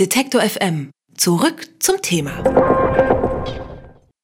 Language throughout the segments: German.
Detektor FM. Zurück zum Thema.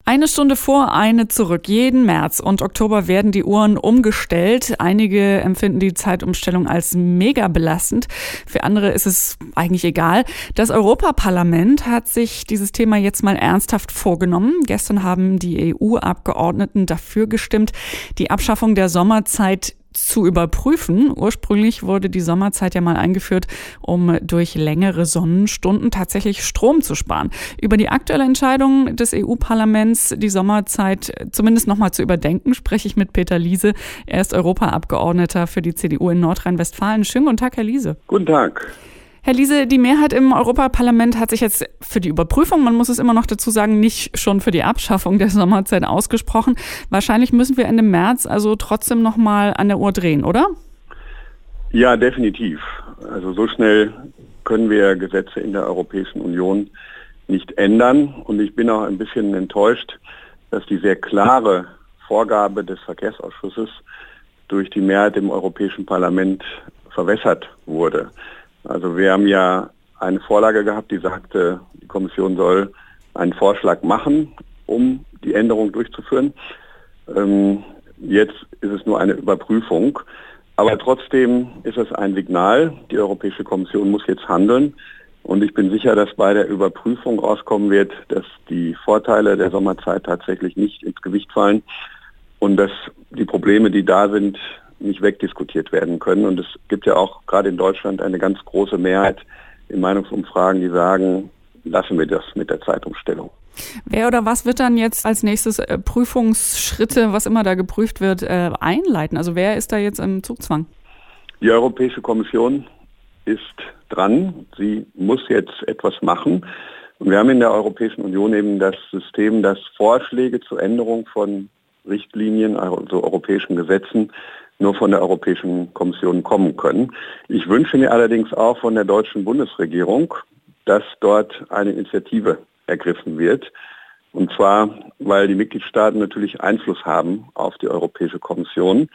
Eine Stunde vor, eine zurück. Jeden März und Oktober werden die Uhren umgestellt. Einige empfinden die Zeitumstellung als mega belastend. Für andere ist es eigentlich egal. Das Europaparlament hat sich dieses Thema jetzt mal ernsthaft vorgenommen. Gestern haben die EU-Abgeordneten dafür gestimmt, die Abschaffung der Sommerzeit zu überprüfen. Ursprünglich wurde die Sommerzeit ja mal eingeführt, um durch längere Sonnenstunden tatsächlich Strom zu sparen. Über die aktuelle Entscheidung des EU-Parlaments, die Sommerzeit zumindest nochmal zu überdenken, spreche ich mit Peter Liese. Er ist Europaabgeordneter für die CDU in Nordrhein-Westfalen. Schönen guten Tag, Herr Liese. Guten Tag. Herr Liese, die Mehrheit im Europaparlament hat sich jetzt für die Überprüfung, man muss es immer noch dazu sagen, nicht schon für die Abschaffung der Sommerzeit ausgesprochen. Wahrscheinlich müssen wir Ende März also trotzdem noch mal an der Uhr drehen, oder? Ja, definitiv. Also so schnell können wir Gesetze in der Europäischen Union nicht ändern. Und ich bin auch ein bisschen enttäuscht, dass die sehr klare Vorgabe des Verkehrsausschusses durch die Mehrheit im Europäischen Parlament verwässert wurde. Also wir haben ja eine Vorlage gehabt, die sagte, die Kommission soll einen Vorschlag machen, um die Änderung durchzuführen. Ähm, jetzt ist es nur eine Überprüfung. Aber trotzdem ist es ein Signal. Die Europäische Kommission muss jetzt handeln. Und ich bin sicher, dass bei der Überprüfung rauskommen wird, dass die Vorteile der Sommerzeit tatsächlich nicht ins Gewicht fallen und dass die Probleme, die da sind, nicht wegdiskutiert werden können. Und es gibt ja auch gerade in Deutschland eine ganz große Mehrheit in Meinungsumfragen, die sagen, lassen wir das mit der Zeitumstellung. Wer oder was wird dann jetzt als nächstes äh, Prüfungsschritte, was immer da geprüft wird, äh, einleiten? Also wer ist da jetzt im Zugzwang? Die Europäische Kommission ist dran. Sie muss jetzt etwas machen. Und wir haben in der Europäischen Union eben das System, dass Vorschläge zur Änderung von Richtlinien, also europäischen Gesetzen, nur von der Europäischen Kommission kommen können. Ich wünsche mir allerdings auch von der deutschen Bundesregierung, dass dort eine Initiative ergriffen wird. Und zwar, weil die Mitgliedstaaten natürlich Einfluss haben auf die Europäische Kommission.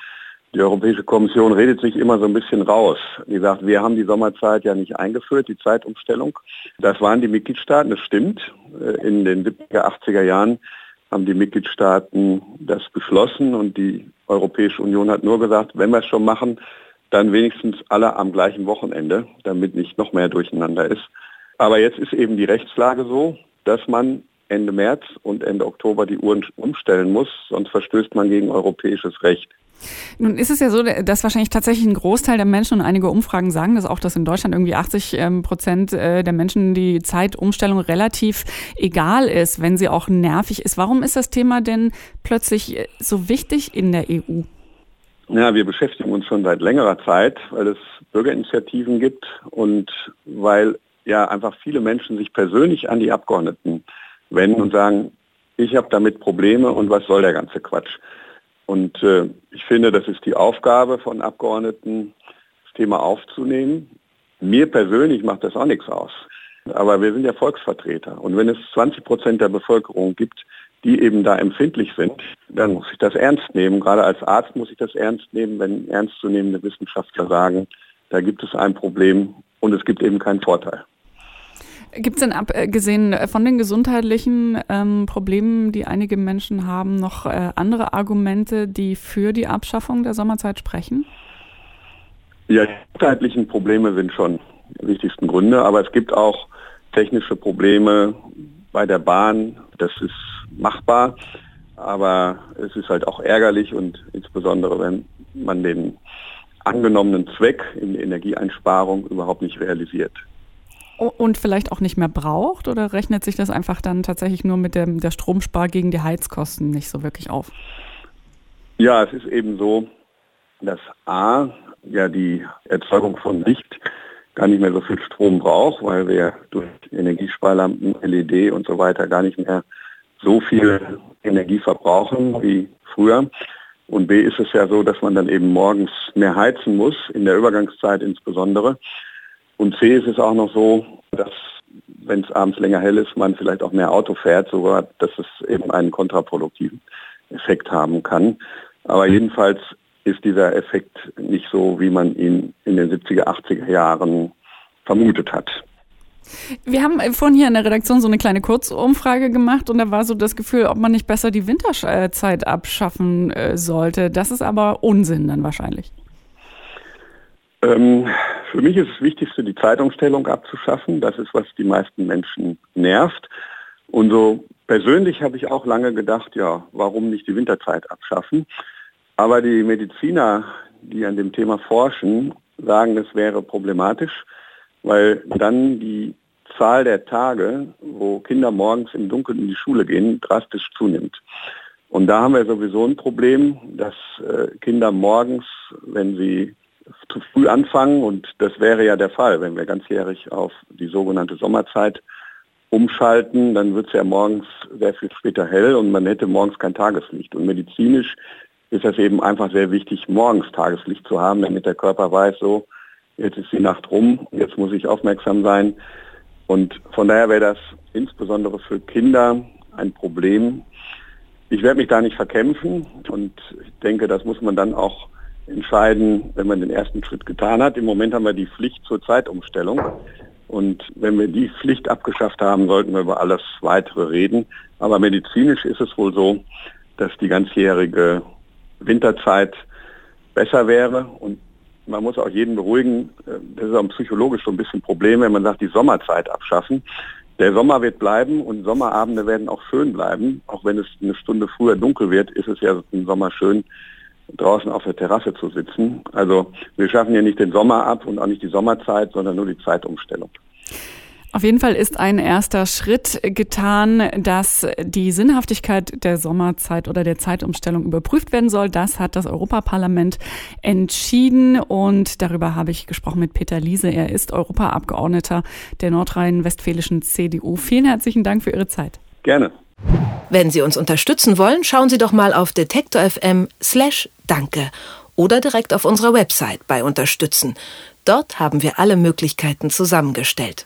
Die Europäische Kommission redet sich immer so ein bisschen raus. Die sagt, wir haben die Sommerzeit ja nicht eingeführt, die Zeitumstellung. Das waren die Mitgliedstaaten, das stimmt. In den 70er, 80er Jahren haben die Mitgliedstaaten das beschlossen und die Europäische Union hat nur gesagt, wenn wir es schon machen, dann wenigstens alle am gleichen Wochenende, damit nicht noch mehr durcheinander ist. Aber jetzt ist eben die Rechtslage so, dass man Ende März und Ende Oktober die Uhren umstellen muss, sonst verstößt man gegen europäisches Recht. Nun ist es ja so, dass wahrscheinlich tatsächlich ein Großteil der Menschen und einige Umfragen sagen dass auch, dass in Deutschland irgendwie 80 ähm, Prozent äh, der Menschen die Zeitumstellung relativ egal ist, wenn sie auch nervig ist. Warum ist das Thema denn plötzlich äh, so wichtig in der EU? Ja, wir beschäftigen uns schon seit längerer Zeit, weil es Bürgerinitiativen gibt und weil ja einfach viele Menschen sich persönlich an die Abgeordneten wenden und sagen, ich habe damit Probleme und was soll der ganze Quatsch. Und äh, ich finde, das ist die Aufgabe von Abgeordneten, das Thema aufzunehmen. Mir persönlich macht das auch nichts aus. Aber wir sind ja Volksvertreter. Und wenn es 20 Prozent der Bevölkerung gibt, die eben da empfindlich sind, dann muss ich das ernst nehmen. Gerade als Arzt muss ich das ernst nehmen, wenn ernstzunehmende Wissenschaftler sagen, da gibt es ein Problem und es gibt eben keinen Vorteil. Gibt es denn abgesehen von den gesundheitlichen ähm, Problemen, die einige Menschen haben, noch äh, andere Argumente, die für die Abschaffung der Sommerzeit sprechen? Ja, die gesundheitlichen Probleme sind schon die wichtigsten Gründe, aber es gibt auch technische Probleme bei der Bahn. Das ist machbar, aber es ist halt auch ärgerlich und insbesondere, wenn man den angenommenen Zweck in der Energieeinsparung überhaupt nicht realisiert. Und vielleicht auch nicht mehr braucht oder rechnet sich das einfach dann tatsächlich nur mit dem, der Stromspar gegen die Heizkosten nicht so wirklich auf? Ja, es ist eben so, dass A, ja die Erzeugung von Licht gar nicht mehr so viel Strom braucht, weil wir durch Energiesparlampen, LED und so weiter gar nicht mehr so viel Energie verbrauchen wie früher. Und B ist es ja so, dass man dann eben morgens mehr heizen muss, in der Übergangszeit insbesondere. Und C ist es auch noch so, dass wenn es abends länger hell ist, man vielleicht auch mehr Auto fährt, sogar, dass es eben einen kontraproduktiven Effekt haben kann. Aber jedenfalls ist dieser Effekt nicht so, wie man ihn in den 70er, 80er Jahren vermutet hat. Wir haben vorhin hier in der Redaktion so eine kleine Kurzumfrage gemacht und da war so das Gefühl, ob man nicht besser die Winterzeit abschaffen äh, sollte. Das ist aber Unsinn dann wahrscheinlich. Ähm, für mich ist das Wichtigste, die Zeitumstellung abzuschaffen. Das ist, was die meisten Menschen nervt. Und so persönlich habe ich auch lange gedacht, ja, warum nicht die Winterzeit abschaffen? Aber die Mediziner, die an dem Thema forschen, sagen, das wäre problematisch, weil dann die Zahl der Tage, wo Kinder morgens im Dunkeln in die Schule gehen, drastisch zunimmt. Und da haben wir sowieso ein Problem, dass äh, Kinder morgens, wenn sie zu früh anfangen, und das wäre ja der Fall, wenn wir ganzjährig auf die sogenannte Sommerzeit umschalten, dann wird es ja morgens sehr viel später hell und man hätte morgens kein Tageslicht. Und medizinisch ist das eben einfach sehr wichtig, morgens Tageslicht zu haben, damit der Körper weiß, so, jetzt ist die Nacht rum, jetzt muss ich aufmerksam sein. Und von daher wäre das insbesondere für Kinder ein Problem. Ich werde mich da nicht verkämpfen und ich denke, das muss man dann auch entscheiden, wenn man den ersten Schritt getan hat. Im Moment haben wir die Pflicht zur Zeitumstellung. Und wenn wir die Pflicht abgeschafft haben, sollten wir über alles Weitere reden. Aber medizinisch ist es wohl so, dass die ganzjährige Winterzeit besser wäre. Und man muss auch jeden beruhigen, das ist auch psychologisch so ein bisschen ein Problem, wenn man sagt, die Sommerzeit abschaffen. Der Sommer wird bleiben und Sommerabende werden auch schön bleiben. Auch wenn es eine Stunde früher dunkel wird, ist es ja im Sommer schön, draußen auf der Terrasse zu sitzen. Also wir schaffen ja nicht den Sommer ab und auch nicht die Sommerzeit, sondern nur die Zeitumstellung. Auf jeden Fall ist ein erster Schritt getan, dass die Sinnhaftigkeit der Sommerzeit oder der Zeitumstellung überprüft werden soll. Das hat das Europaparlament entschieden und darüber habe ich gesprochen mit Peter Liese. Er ist Europaabgeordneter der nordrhein-westfälischen CDU. Vielen herzlichen Dank für Ihre Zeit. Gerne. Wenn Sie uns unterstützen wollen, schauen Sie doch mal auf detektor.fm slash danke oder direkt auf unserer Website bei Unterstützen. Dort haben wir alle Möglichkeiten zusammengestellt.